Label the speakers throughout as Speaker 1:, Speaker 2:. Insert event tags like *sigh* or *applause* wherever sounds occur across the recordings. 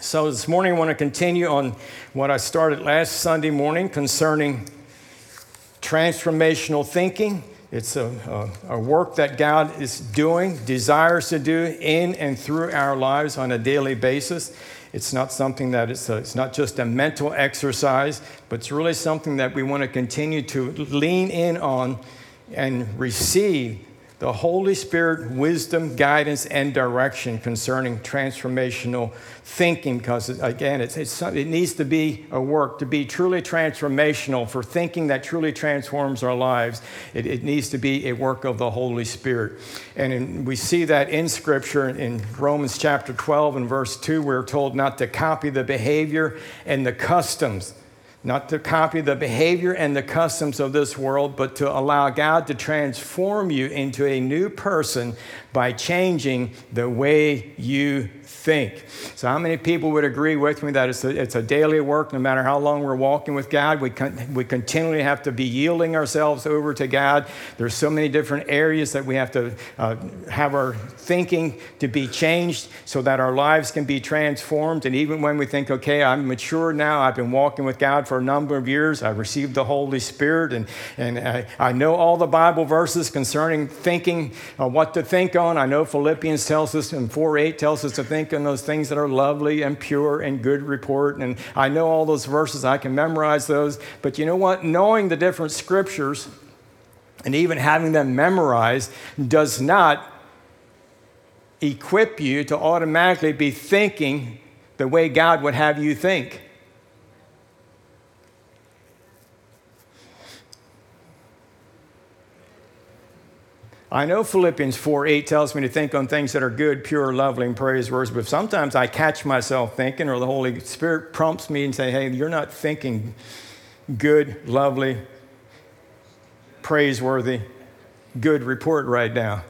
Speaker 1: So, this morning I want to continue on what I started last Sunday morning concerning transformational thinking. It's a, a, a, work that God is doing, desires to do in and through our lives on a daily basis. It's not something that it's, a, it's not just a mental exercise, but it's really something that we want to continue to lean in on and receive the Holy Spirit wisdom, guidance, and direction concerning transformational thinking. Because again, it's, it's, it needs to be a work to be truly transformational for thinking that truly transforms our lives. It, it needs to be a work of the Holy Spirit. And in, we see that in Scripture in Romans chapter 12 and verse 2, we're told not to copy the behavior and the customs not to copy the behavior and the customs of this world, but to allow God to transform you into a new person by changing the way you think. So, how many people would agree with me that it's a, it's a daily work, no matter how long we're walking with God? We, con- we continually have to be yielding ourselves over to God. There's so many different areas that we have to uh, have our thinking to be changed so that our lives can be transformed. And even when we think, okay, I'm mature now, I've been walking with God for a number of years, I've received the Holy Spirit, and, and I, I know all the Bible verses concerning thinking, uh, what to think on. I know Philippians tells us, and 4 8 tells us to think on those things that are lovely and pure and good report. And I know all those verses, I can memorize those. But you know what? Knowing the different scriptures and even having them memorized does not equip you to automatically be thinking the way God would have you think. I know Philippians 4 8 tells me to think on things that are good, pure, lovely, and praiseworthy, but sometimes I catch myself thinking, or the Holy Spirit prompts me and say, hey, you're not thinking good, lovely, praiseworthy, good report right now.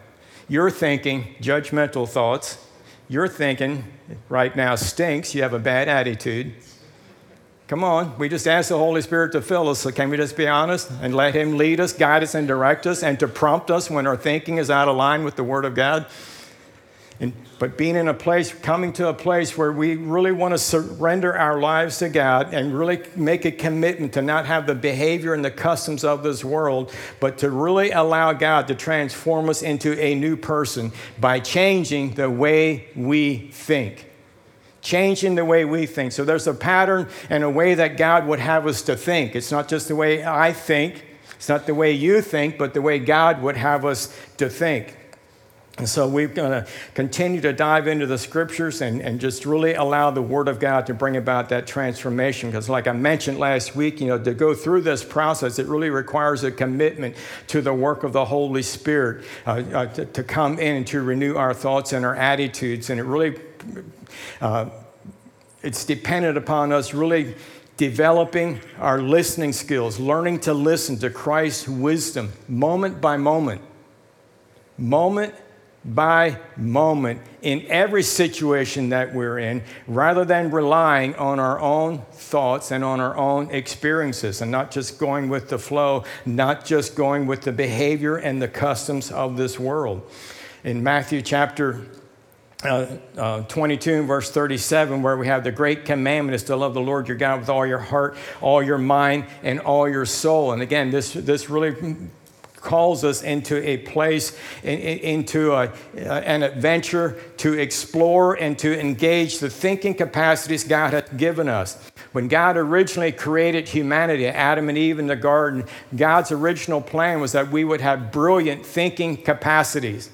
Speaker 1: You're thinking judgmental thoughts. You're thinking right now stinks. You have a bad attitude. Come on, we just ask the Holy Spirit to fill us. So can we just be honest and let Him lead us, guide us, and direct us, and to prompt us when our thinking is out of line with the Word of God? And, but being in a place, coming to a place where we really want to surrender our lives to God and really make a commitment to not have the behavior and the customs of this world, but to really allow God to transform us into a new person by changing the way we think changing the way we think. So there's a pattern and a way that God would have us to think. It's not just the way I think, it's not the way you think, but the way God would have us to think. And so we're going to continue to dive into the scriptures and, and just really allow the Word of God to bring about that transformation. Because, like I mentioned last week, you know, to go through this process, it really requires a commitment to the work of the Holy Spirit uh, uh, to, to, come in and to renew our thoughts and our attitudes. And it really uh, it's dependent upon us really developing our listening skills, learning to listen to Christ's wisdom moment by moment, moment by moment in every situation that we're in, rather than relying on our own thoughts and on our own experiences and not just going with the flow, not just going with the behavior and the customs of this world. In Matthew chapter uh, uh, 22 verse 37 where we have the great commandment is to love the lord your god with all your heart all your mind and all your soul. And again this, this really calls us into a place in, in, into a, uh, an adventure to explore and to engage the thinking capacities god has given us. When god originally created humanity adam and eve in the garden god's original plan was that we would have brilliant thinking capacities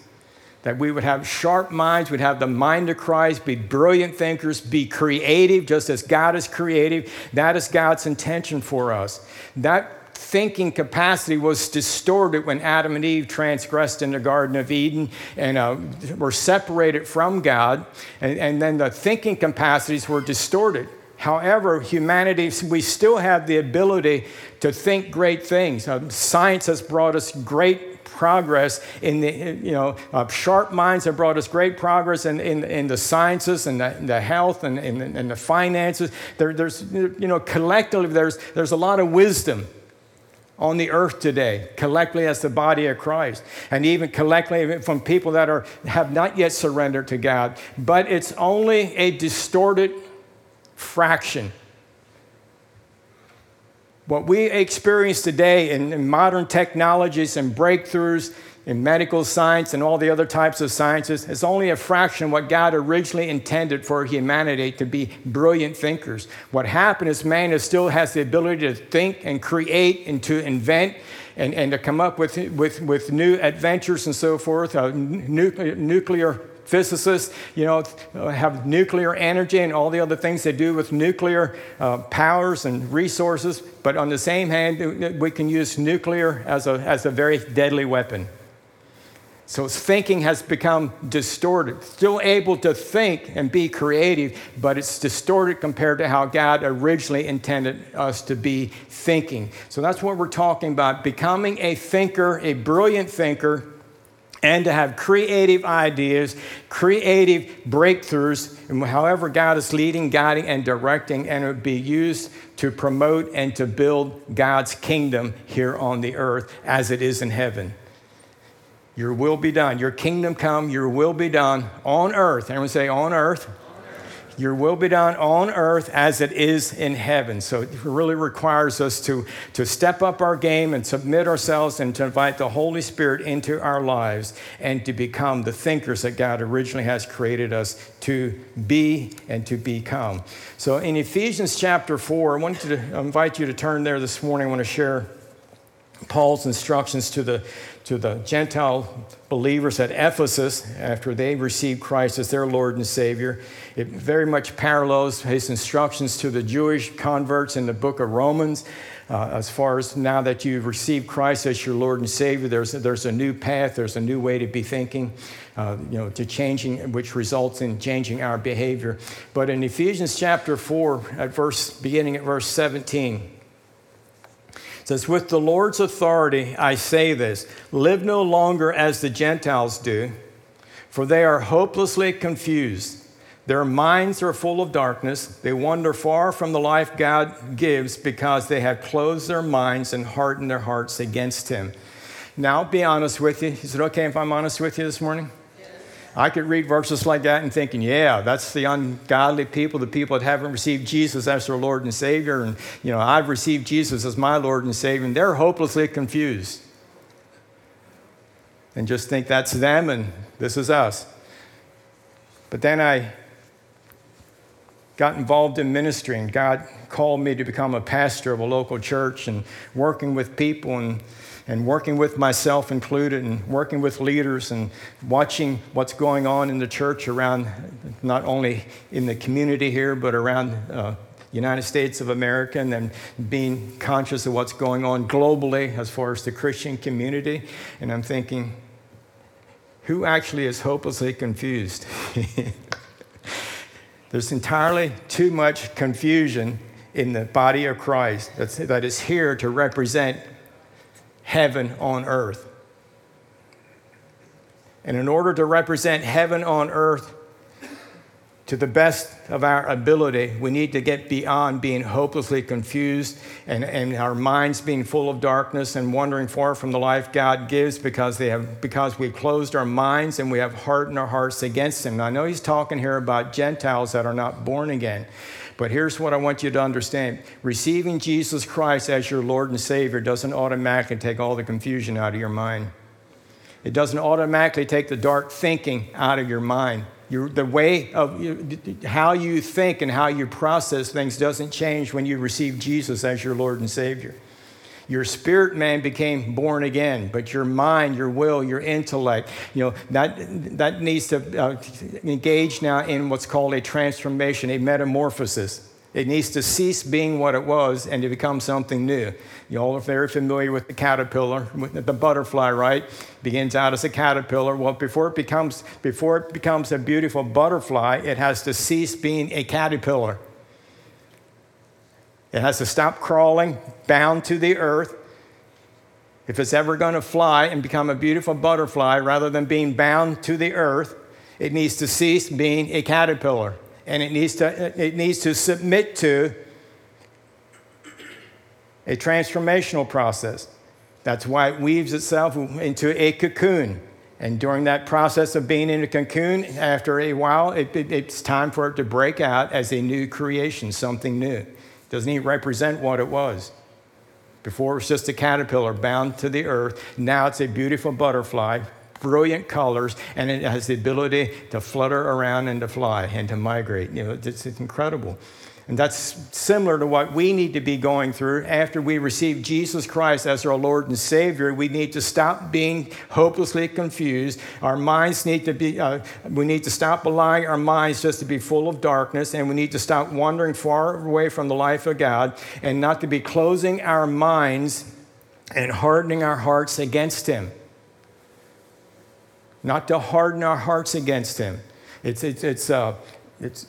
Speaker 1: that we would have sharp minds, we'd have the mind of Christ, be brilliant thinkers, be creative, just as God is creative. That is God's intention for us. That thinking capacity was distorted when Adam and Eve transgressed in the Garden of Eden and uh, were separated from God, and, and then the thinking capacities were distorted. However, humanity, we still have the ability to think great things. Uh, science has brought us great progress in the, you know, uh, sharp minds have brought us great progress in, in, in the sciences and the, the health and, the finances. There, there's, you know, collectively, there's, there's a lot of wisdom on the earth today, collectively as the body of Christ, and even collectively from people that are, have not yet surrendered to God. But it's only a distorted fraction. What we experience today in, in modern technologies and breakthroughs in medical science and all the other types of sciences is only a fraction of what God originally intended for humanity to be brilliant thinkers. What happened is man still has the ability to think and create and to invent and, and to come up with, with, with new adventures and so forth, uh, nuclear, nuclear physicists, you know, have nuclear energy and all the other things they do with nuclear uh, powers and resources. But on the same hand, we can use nuclear as a, as a very deadly weapon. So thinking has become distorted. Still able to think and be creative, but it's distorted compared to how God originally intended us to be thinking. So that's what we're talking about becoming a thinker, a brilliant thinker, and to have creative ideas, creative breakthroughs, and however God is leading, guiding, and directing, and it would be used to promote and to build God's kingdom here on the earth as it is in heaven. Your will be done. Your kingdom come, your will be done on earth. Everyone say, on earth. Your will be done on earth as it is in heaven. So it really requires us to, to step up our game and submit ourselves and to invite the Holy Spirit into our lives and to become the thinkers that God originally has created us to be and to become. So in Ephesians chapter 4, I want to invite you to turn there this morning. I want to share Paul's instructions to the to the Gentile believers at Ephesus after they received Christ as their Lord and Savior. It very much parallels his instructions to the Jewish converts in the book of Romans. Uh, as far as now that you've received Christ as your Lord and Savior, there's, there's a new path, there's a new way to be thinking, uh, you know, to changing, which results in changing our behavior. But in Ephesians chapter 4, at verse, beginning at verse 17, it says, With the Lord's authority, I say this live no longer as the Gentiles do, for they are hopelessly confused. Their minds are full of darkness. They wander far from the life God gives because they have closed their minds and hardened their hearts against Him. Now, I'll be honest with you. Is it okay if I'm honest with you this morning? I could read verses like that and thinking, yeah, that's the ungodly people, the people that haven't received Jesus as their Lord and Savior. And, you know, I've received Jesus as my Lord and Savior, and they're hopelessly confused. And just think that's them and this is us. But then I got involved in ministry, and God called me to become a pastor of a local church and working with people and and working with myself included and working with leaders and watching what's going on in the church around not only in the community here but around uh, United States of America and then being conscious of what's going on globally as far as the Christian community. And I'm thinking, who actually is hopelessly confused? *laughs* There's entirely too much confusion in the body of Christ that's, that is here to represent heaven on earth. And in order to represent heaven on earth to the best of our ability, we need to get beyond being hopelessly confused and, and our minds being full of darkness and wandering far from the life God gives because, they have, because we've closed our minds and we have hardened our hearts against Him. Now, I know He's talking here about Gentiles that are not born again. But here's what I want you to understand receiving Jesus Christ as your Lord and Savior doesn't automatically take all the confusion out of your mind. It doesn't automatically take the dark thinking out of your mind. Your, the way of how you think and how you process things doesn't change when you receive Jesus as your Lord and Savior. Your spirit man became born again, but your mind, your will, your intellect, you know, that, that needs to uh, engage now in what's called a transformation, a metamorphosis. It needs to cease being what it was and to become something new. You all are very familiar with the caterpillar, the butterfly, right? Begins out as a caterpillar. Well, before it becomes before it becomes a beautiful butterfly, it has to cease being a caterpillar. It has to stop crawling, bound to the earth. If it's ever going to fly and become a beautiful butterfly rather than being bound to the earth, it needs to cease being a caterpillar and it needs to, it needs to submit to a transformational process. That's why it weaves itself into a cocoon And during that process of being in a cocoon, after a while, it, it, it's time for it to break out as a new creation, something new. Doesn't even represent what it was. Before it was just a caterpillar bound to the earth. Now it's a beautiful butterfly, brilliant colors, and it has the ability to flutter around and to fly and to migrate. You know, it's, it's incredible. And that's similar to what we need to be going through after we receive Jesus Christ as our Lord and Savior. We need to stop being hopelessly confused. Our minds need to be, uh, we need to stop allowing our minds just to be full of darkness, and we need to stop wandering far away from the life of God and not to be closing our minds and hardening our hearts against Him. Not to harden our hearts against Him. It's, it's, it's, uh, it's,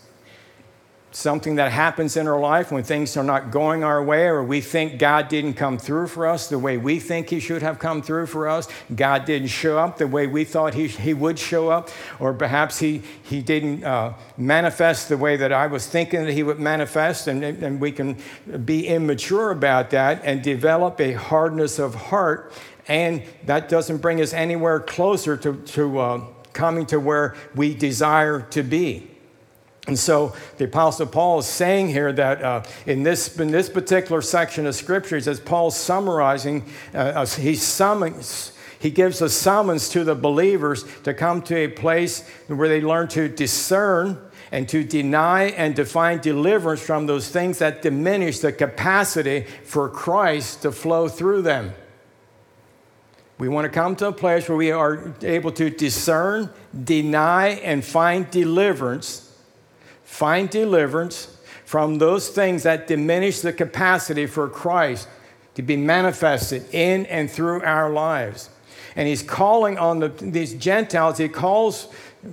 Speaker 1: something that happens in our life when things are not going our way or we think God didn't come through for us the way we think He should have come through for us. God didn't show up the way we thought He, he would show up, or perhaps He, he didn't uh, manifest the way that I was thinking that He would manifest. And, and we can be immature about that and develop a hardness of heart. And that doesn't bring us anywhere closer to, to uh, coming to where we desire to be. And so the Apostle Paul is saying here that uh, in, this, in this particular section of Scripture, as Paul's summarizing, uh, he summons, he gives a summons to the believers to come to a place where they learn to discern and to deny and to find deliverance from those things that diminish the capacity for Christ to flow through them. We want to come to a place where we are able to discern, deny, and find deliverance find deliverance from those things that diminish the capacity for Christ to be manifested in and through our lives. And he's calling on the, these Gentiles, he calls,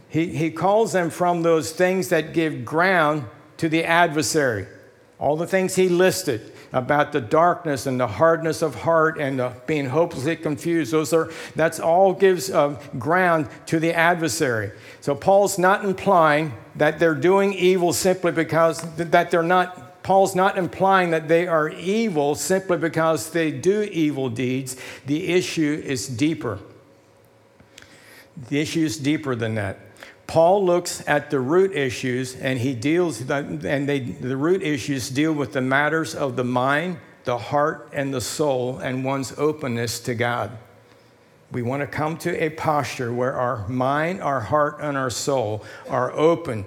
Speaker 1: he, he calls them from those things that give ground to the adversary. All the things he listed about the darkness and the hardness of heart and uh, being hopelessly confused. Those are, that's all gives uh, ground to the adversary. So Paul's not implying that they're doing evil simply because that they're not Paul's not implying that they are evil simply because they do evil deeds. The issue is deeper. The issue is deeper than that. Paul looks at the root issues and he deals, and they, the root issues deal with the matters of the mind, the heart, and the soul, and one's openness to God. We want to come to a posture where our mind, our heart, and our soul are open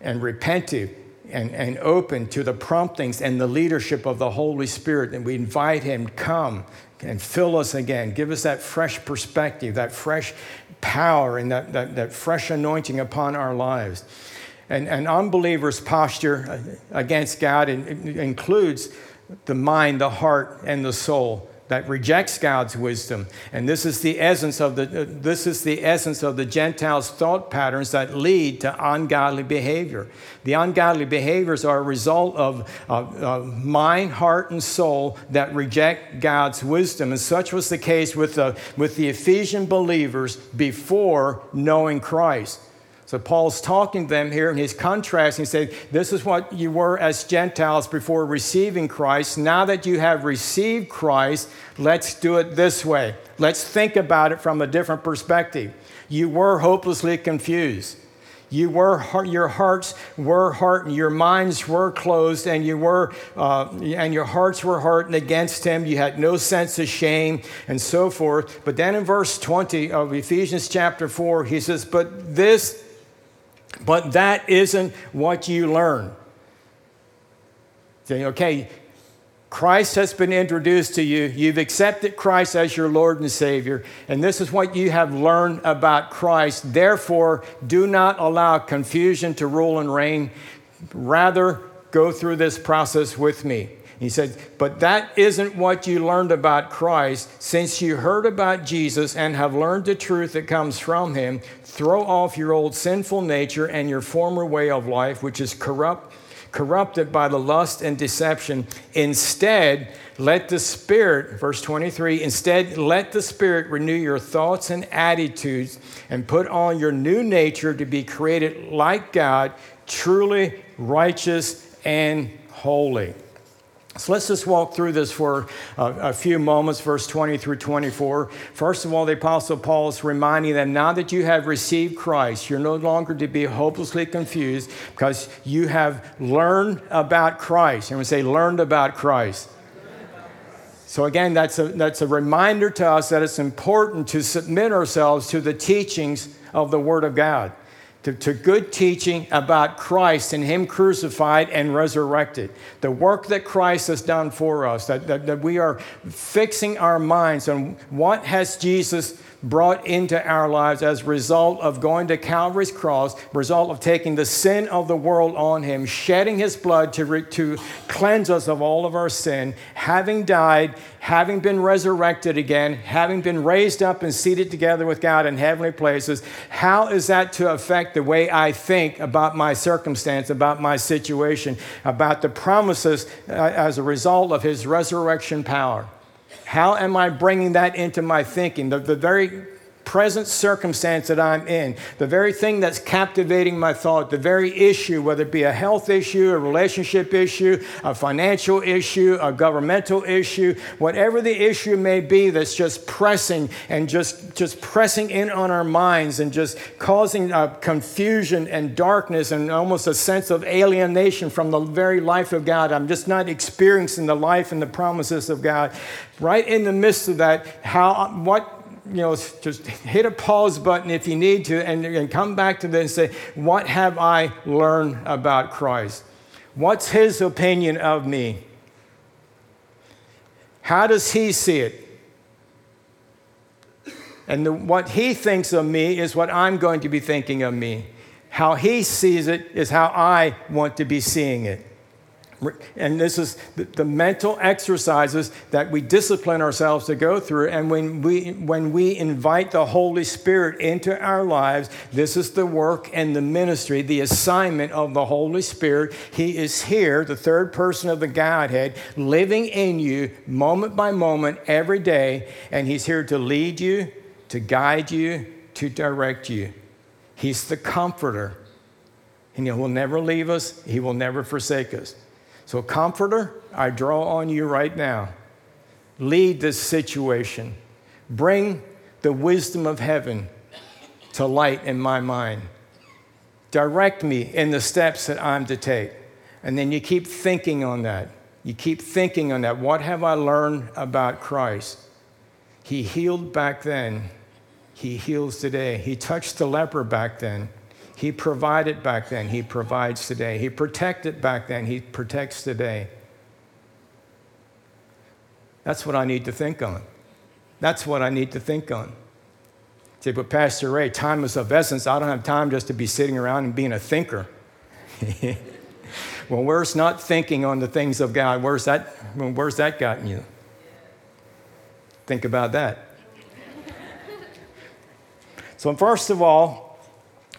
Speaker 1: and repentive and, and open to the promptings and the leadership of the Holy Spirit. And we invite Him, to come and fill us again. Give us that fresh perspective, that fresh power and that, that, that fresh anointing upon our lives. And an unbeliever's posture uh, against God includes the mind, the heart, and the soul that rejects God's wisdom. And this is the essence of the, uh, this is the essence of the Gentiles' thought patterns that lead to ungodly behavior. The ungodly behaviors are a result of, of, of mind, heart, and soul that reject God's wisdom. And such was the case with the, with the Ephesian believers before knowing Christ. So Paul's talking to them here and he's contrasting. He said, This is what you were as Gentiles before receiving Christ. Now that you have received Christ, let's do it this way. Let's think about it from a different perspective. You were hopelessly confused. You were your hearts were hardened, your minds were closed, and you were uh, and your hearts were hardened against him. You had no sense of shame and so forth. But then in verse 20 of Ephesians chapter 4, he says, But this but that isn't what you learn. Okay, Christ has been introduced to you. You've accepted Christ as your Lord and Savior, and this is what you have learned about Christ. Therefore, do not allow confusion to rule and reign. Rather, go through this process with me. He said, But that isn't what you learned about Christ. Since you heard about Jesus and have learned the truth that comes from him, throw off your old sinful nature and your former way of life, which is corrupt, corrupted by the lust and deception. Instead, let the Spirit, verse 23, instead, let the Spirit renew your thoughts and attitudes and put on your new nature to be created like God, truly righteous and holy. So let's just walk through this for a, a, few moments, verse 20 through 24. First of all, the Apostle Paul is reminding them now that you have received Christ, you're no longer to be hopelessly confused because you have learned about Christ. And we say, learned about Christ. So, again, that's a, that's a reminder to us that it's important to submit ourselves to the teachings of the Word of God to, to good teaching about Christ and Him crucified and resurrected. The work that Christ has done for us, that, that, that we are fixing our minds on what has Jesus brought into our lives as a result of going to Calvary's cross, result of taking the sin of the world on him, shedding his blood to, re- to cleanse us of all of our sin, having died, having been resurrected again, having been raised up and seated together with God in heavenly places. How is that to affect the way I think about my circumstance, about my situation, about the promises uh, as a result of his resurrection power? How am I bringing that into my thinking? The, the very present circumstance that I'm in, the very thing that's captivating my thought, the very issue, whether it be a health issue, a relationship issue, a financial issue, a governmental issue, whatever the issue may be that's just pressing and just, just pressing in on our minds and just causing uh, confusion and darkness and almost a sense of alienation from the very life of God. I'm just not experiencing the life and the promises of God. Right in the midst of that, how, what you know, just hit a pause button if you need to and, and come back to this and say, What have I learned about Christ? What's his opinion of me? How does he see it? And the, what he thinks of me is what I'm going to be thinking of me. How he sees it is how I want to be seeing it. And this is the mental exercises that we discipline ourselves to go through. And when we, when we invite the Holy Spirit into our lives, this is the work and the ministry, the assignment of the Holy Spirit. He is here, the third person of the Godhead, living in you moment by moment, every day. And He's here to lead you, to guide you, to direct you. He's the comforter. And He will never leave us, He will never forsake us. So, Comforter, I draw on you right now. Lead this situation. Bring the wisdom of heaven to light in my mind. Direct me in the steps that I'm to take. And then you keep thinking on that. You keep thinking on that. What have I learned about Christ? He healed back then, He heals today. He touched the leper back then. He provided back then, He provides today. He protected back then, He protects today. That's what I need to think on. That's what I need to think on. Say, but Pastor Ray, time is of essence. I don't have time just to be sitting around and being a thinker. *laughs* well, where's not thinking on the things of God? Where's that, where's that gotten you? Think about that. So, first of all,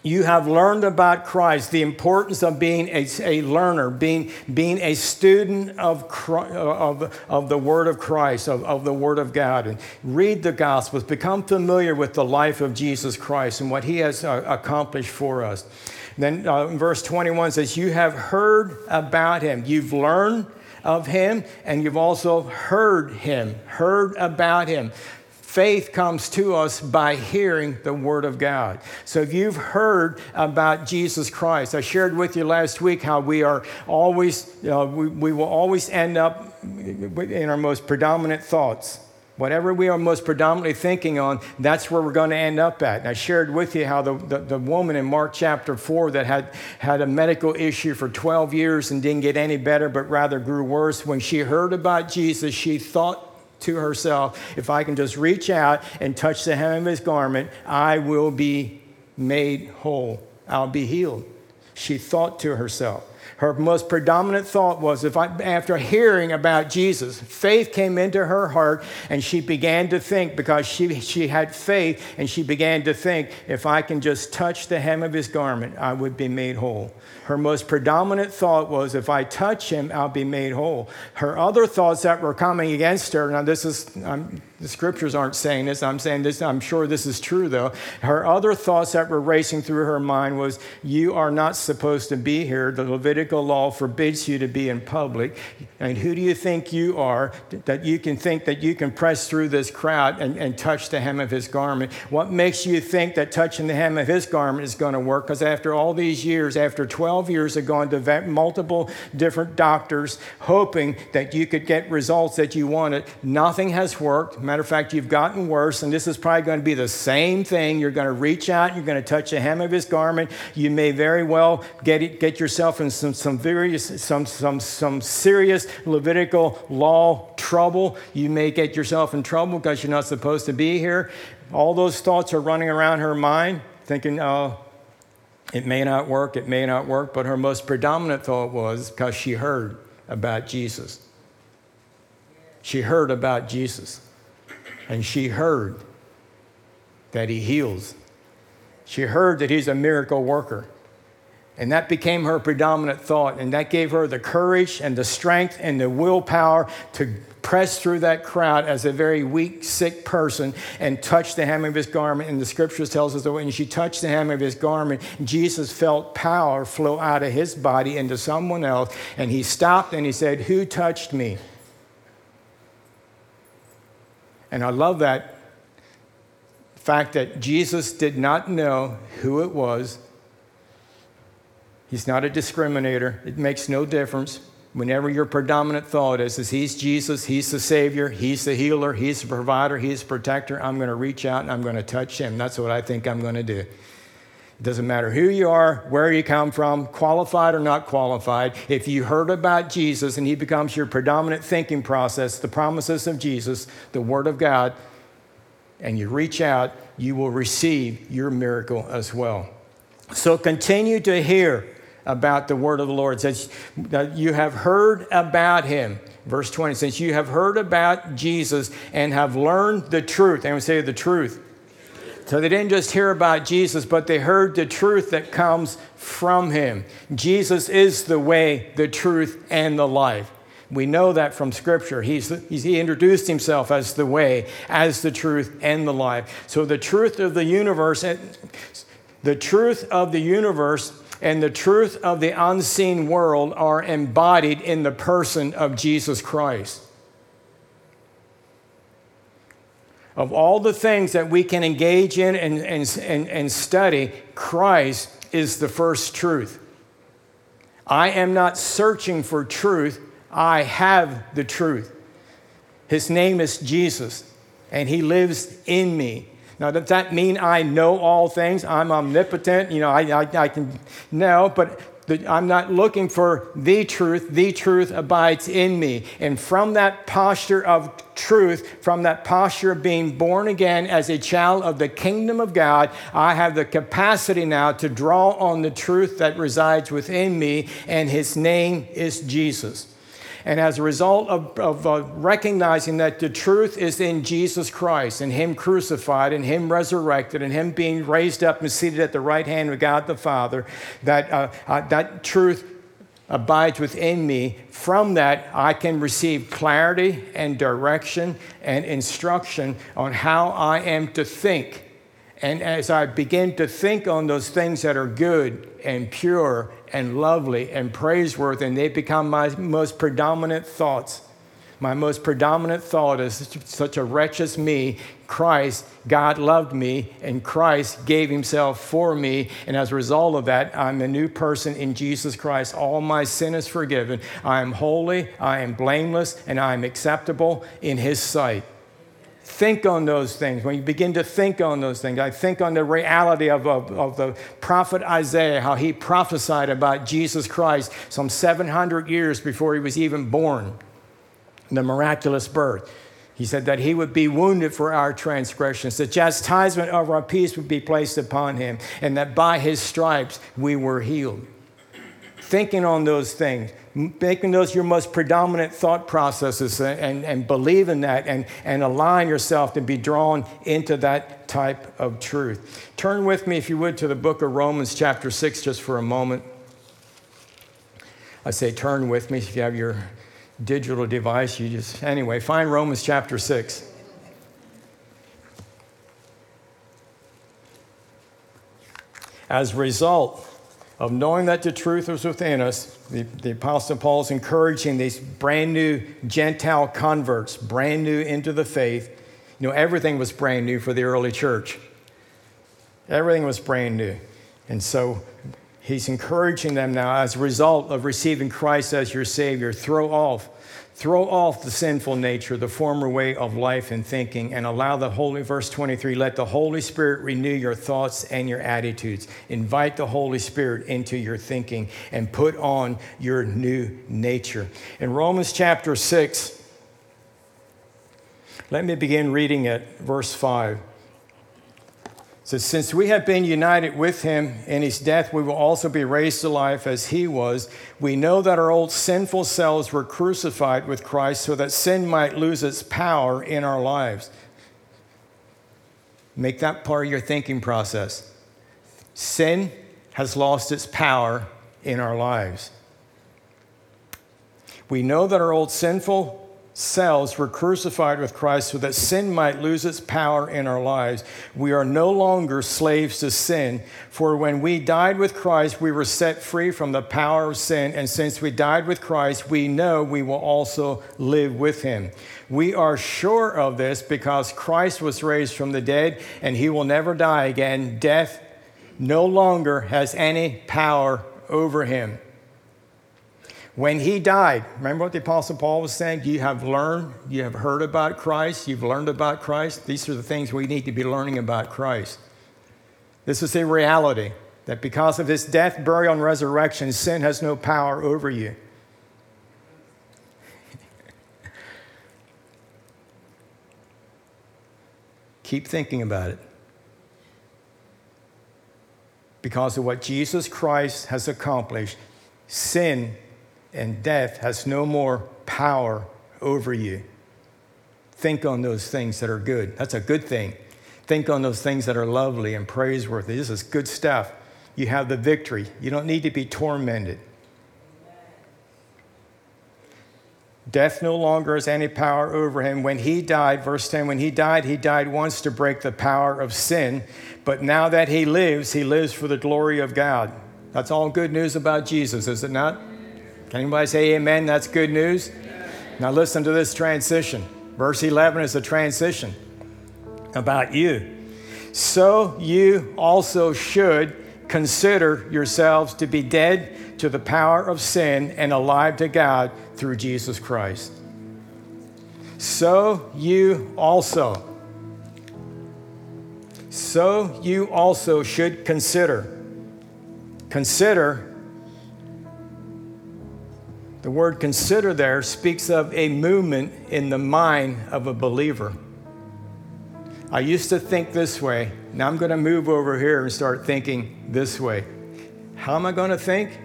Speaker 1: you have learned about Christ, the importance of being a, a learner, being, being a student of, Christ, of, of the Word of Christ, of, of the Word of God, and read the Gospels, become familiar with the life of Jesus Christ and what He has uh, accomplished for us. Then uh, verse 21 says, You have heard about Him, you've learned of Him, and you've also heard Him, heard about Him. Faith comes to us by hearing the Word of God. So if you've heard about Jesus Christ, I shared with you last week how we are always, uh, we, we will always end up in our most predominant thoughts. Whatever we are most predominantly thinking on, that's where we're going to end up at. And I shared with you how the, the, the, woman in Mark chapter 4 that had, had a medical issue for 12 years and didn't get any better, but rather grew worse, when she heard about Jesus, she thought to herself, if I can just reach out and touch the hem of his garment, I will be made whole. I'll be healed. She thought to herself. Her most predominant thought was if I, after hearing about Jesus, faith came into her heart and she began to think because she, she had faith and she began to think if I can just touch the hem of his garment, I would be made whole. Her most predominant thought was, if I touch him, I'll be made whole. Her other thoughts that were coming against her, now this is, I'm, the scriptures aren't saying this, I'm saying this, I'm sure this is true though. Her other thoughts that were racing through her mind was, you are not supposed to be here. The Levitical law forbids you to be in public. And who do you think you are that you can think that you can press through this crowd and, and touch the hem of his garment? What makes you think that touching the hem of his garment is going to work? Because after all these years, after 12 years of going to multiple different doctors, hoping that you could get results that you wanted, nothing has worked. Matter of fact, you've gotten worse, and this is probably going to be the same thing. You're going to reach out, you're going to touch the hem of his garment. You may very well get, it, get yourself in some, some, various, some, some, some serious Levitical law trouble. You may get yourself in trouble because you're not supposed to be here. All those thoughts are running around her mind, thinking, oh, it may not work, it may not work, but her most predominant thought was because she heard about Jesus. She heard about Jesus, and she heard that he heals. She heard that he's a miracle worker. And that became her predominant thought. And that gave her the courage and the strength and the willpower to press through that crowd as a very weak, sick person and touch the hem of his garment. And the scriptures tells us that when she touched the hem of his garment, Jesus felt power flow out of his body into someone else. And he stopped and he said, Who touched me? And I love that fact that Jesus did not know who it was. He's not a discriminator. It makes no difference. Whenever your predominant thought is, is He's Jesus, He's the Savior, He's the healer, He's the provider, He's the protector, I'm going to reach out and I'm going to touch Him. That's what I think I'm going to do. It doesn't matter who you are, where you come from, qualified or not qualified. If you heard about Jesus and He becomes your predominant thinking process, the promises of Jesus, the Word of God, and you reach out, you will receive your miracle as well. So continue to hear about the word of the Lord. Says you have heard about him. Verse 20 says, You have heard about Jesus and have learned the truth. And we say the truth. So they didn't just hear about Jesus, but they heard the truth that comes from him. Jesus is the way, the truth, and the life. We know that from Scripture. He's, he's, he introduced himself as the way, as the truth, and the life. So the truth of the universe, the truth of the universe and the truth of the unseen world are embodied in the person of Jesus Christ. Of all the things that we can engage in and, and, and, and study, Christ is the first truth. I am not searching for truth, I have the truth. His name is Jesus, and He lives in me. Now, does that mean I know all things? I'm omnipotent? You know, I, I, I can, no, but I'm not looking for the truth. The truth abides in me. And from that posture of truth, from that posture of being born again as a child of the kingdom of God, I have the capacity now to draw on the truth that resides within me, and his name is Jesus. And as a result of, of uh, recognizing that the truth is in Jesus Christ and Him crucified and Him resurrected and Him being raised up and seated at the right hand of God the Father, that, uh, uh, that truth abides within me. From that, I can receive clarity and direction and instruction on how I am to think. And as I begin to think on those things that are good and pure and lovely and praiseworthy, and they become my most predominant thoughts. My most predominant thought is such a wretch as me, Christ, God loved me, and Christ gave himself for me. And as a result of that, I'm a new person in Jesus Christ. All my sin is forgiven. I am holy, I am blameless, and I am acceptable in his sight. Think on those things. When you begin to think on those things, I think on the reality of, of, of, the prophet Isaiah, how he prophesied about Jesus Christ some 700 years before he was even born, the miraculous birth. He said that he would be wounded for our transgressions, the chastisement of our peace would be placed upon him, and that by his stripes we were healed. Thinking on those things, making those your most predominant thought processes and, and believe in that and, and align yourself to be drawn into that type of truth. Turn with me, if you would, to the book of Romans, chapter 6, just for a moment. I say turn with me. If you have your digital device, you just, anyway, find Romans chapter 6. As a result of knowing that the truth is within us, the, the Apostle Paul is encouraging these brand new Gentile converts, brand new into the faith. You know, everything was brand new for the early church. Everything was brand new. And so he's encouraging them now, as a result of receiving Christ as your Savior, throw off Throw off the sinful nature, the former way of life and thinking, and allow the Holy, verse 23, let the Holy Spirit renew your thoughts and your attitudes. Invite the Holy Spirit into your thinking and put on your new nature. In Romans chapter 6, let me begin reading at verse 5 says, Since we have been united with him in his death, we will also be raised to life as he was. We know that our old sinful selves were crucified with Christ so that sin might lose its power in our lives. Make that part of your thinking process. Sin has lost its power in our lives. We know that our old sinful selves were crucified with Christ so that sin might lose its power in our lives. We are no longer slaves to sin, for when we died with Christ, we were set free from the power of sin. And since we died with Christ, we know we will also live with him. We are sure of this because Christ was raised from the dead and he will never die again. Death no longer has any power over him. When he died, remember what the Apostle Paul was saying? You have learned, you have heard about Christ, you've learned about Christ. These are the things we need to be learning about Christ. This is a reality that because of his death, burial, and resurrection, sin has no power over you. *laughs* Keep thinking about it. Because of what Jesus Christ has accomplished, sin and death has no more power over you. Think on those things that are good. That's a good thing. Think on those things that are lovely and praiseworthy. This is good stuff. You have the victory. You don't need to be tormented. Death no longer has any power over him. When he died, verse 10, when he died, he died once to break the power of sin. But now that he lives, he lives for the glory of God. That's all good news about Jesus, is it not? Can anybody say amen? That's good news. Now listen to this transition. Verse 11 is a transition about you. So you also should consider yourselves to be dead to the power of sin and alive to God through Jesus Christ. So you also, so you also should consider. Consider the word consider there speaks of a movement in the mind of a believer. I used to think this way. Now I'm going to move over here and start thinking this way. How am I going to think?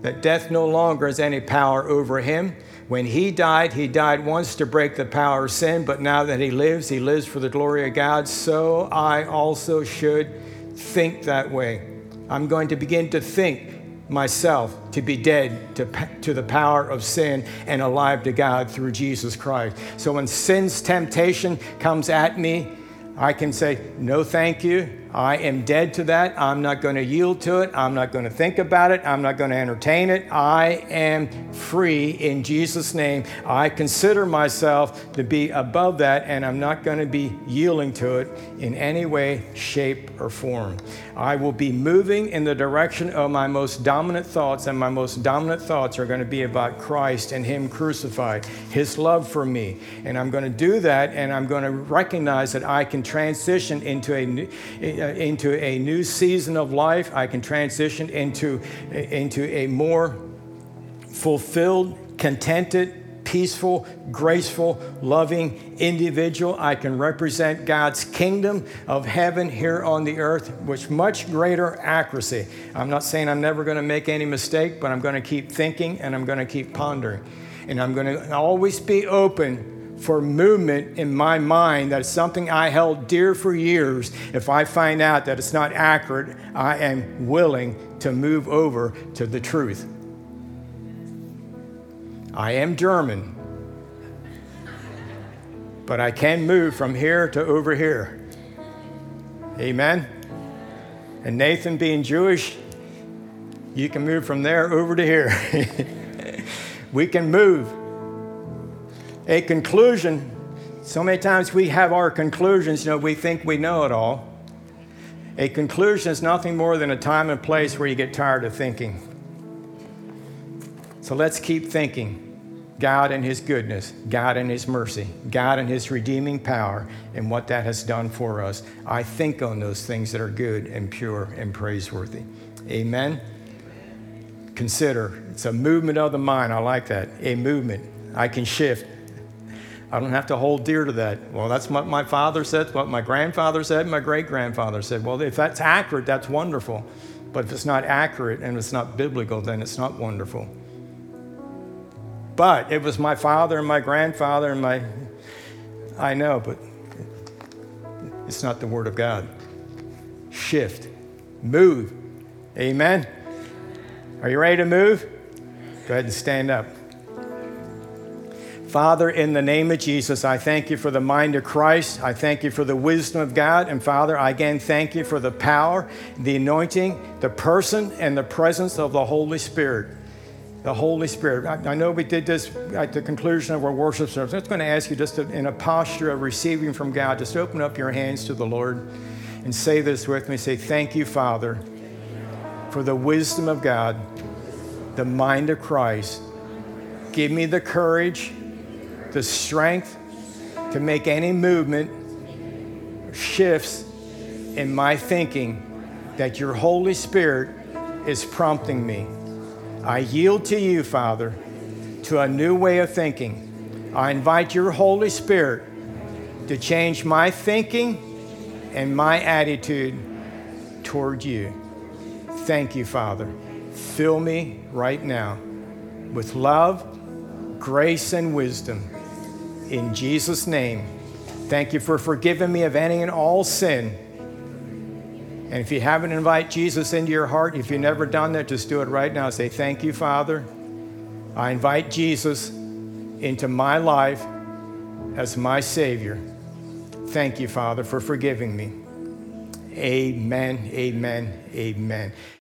Speaker 1: That death no longer has any power over him. When he died, he died once to break the power of sin, but now that he lives, he lives for the glory of God. So I also should think that way. I'm going to begin to think myself to be dead to, to the power of sin and alive to God through Jesus Christ. So when sin's temptation comes at me, I can say, No, thank you. I am dead to that. I'm not going to yield to it. I'm not going to think about it. I'm not going to entertain it. I am free in Jesus' name. I consider myself to be above that, and I'm not going to be yielding to it in any way, shape, or form. I will be moving in the direction of my most dominant thoughts, and my most dominant thoughts are going to be about Christ and Him crucified, His love for me. And I'm going to do that, and I'm going to recognize that I can transition into a Uh, into a new season of life. I can transition into, into a more fulfilled, contented, peaceful, graceful, loving individual. I can represent God's kingdom of heaven here on the earth with much greater accuracy. I'm not saying I'm never going to make any mistake, but I'm going to keep thinking and I'm going to keep pondering. And I'm going to always be open for movement in my mind that's something I held dear for years. If I find out that it's not accurate, I am willing to move over to the truth. I am German, but I can move from here to over here. Amen. And Nathan, being Jewish, You can move from there over to here. *laughs* we can move. A conclusion. So many times we have our conclusions, you know, we think we know it all. A conclusion is nothing more than a time and place where you get tired of thinking. So let's keep thinking. God and His goodness, God and His mercy, God and His redeeming power, and what that has done for us. I think on those things that are good and pure and praiseworthy. Amen. Consider it's a movement of the mind. I like that. A movement. I can shift. I don't have to hold dear to that. Well, that's what my father said, what my grandfather said, my great grandfather said. Well, if that's accurate, that's wonderful. But if it's not accurate and it's not biblical, then it's not wonderful. But it was my father and my grandfather and my, I know, but it's not the Word of God. Shift, move. Amen. Are you ready to move? Go ahead and stand up. Father, in the name of Jesus, I thank you for the mind of Christ. I thank you for the wisdom of God. And Father, I again thank you for the power, the anointing, the person, and the presence of the Holy Spirit the Holy Spirit. I, I, know we did this at the conclusion of our worship service. I'm just going to ask you, just to, in a posture of receiving from God, just open up your hands to the Lord and say this with me. Say, Thank you, Father, for the wisdom of God, the mind of Christ. Give me the courage, the strength to make any movement, shifts in my thinking that your Holy Spirit is prompting me. I yield to you, Father, to a new way of thinking. I invite your Holy Spirit to change my thinking and my attitude toward you. Thank you, Father. Fill me right now with love, grace, and wisdom. In Jesus' name, thank you for forgiving me of any and all sin and if you haven't invited Jesus into your heart, if you've never done that, just do it right now. Say, Thank you, Father. I invite Jesus into my life as my Savior. Thank you, Father, for forgiving me. Amen, amen, amen.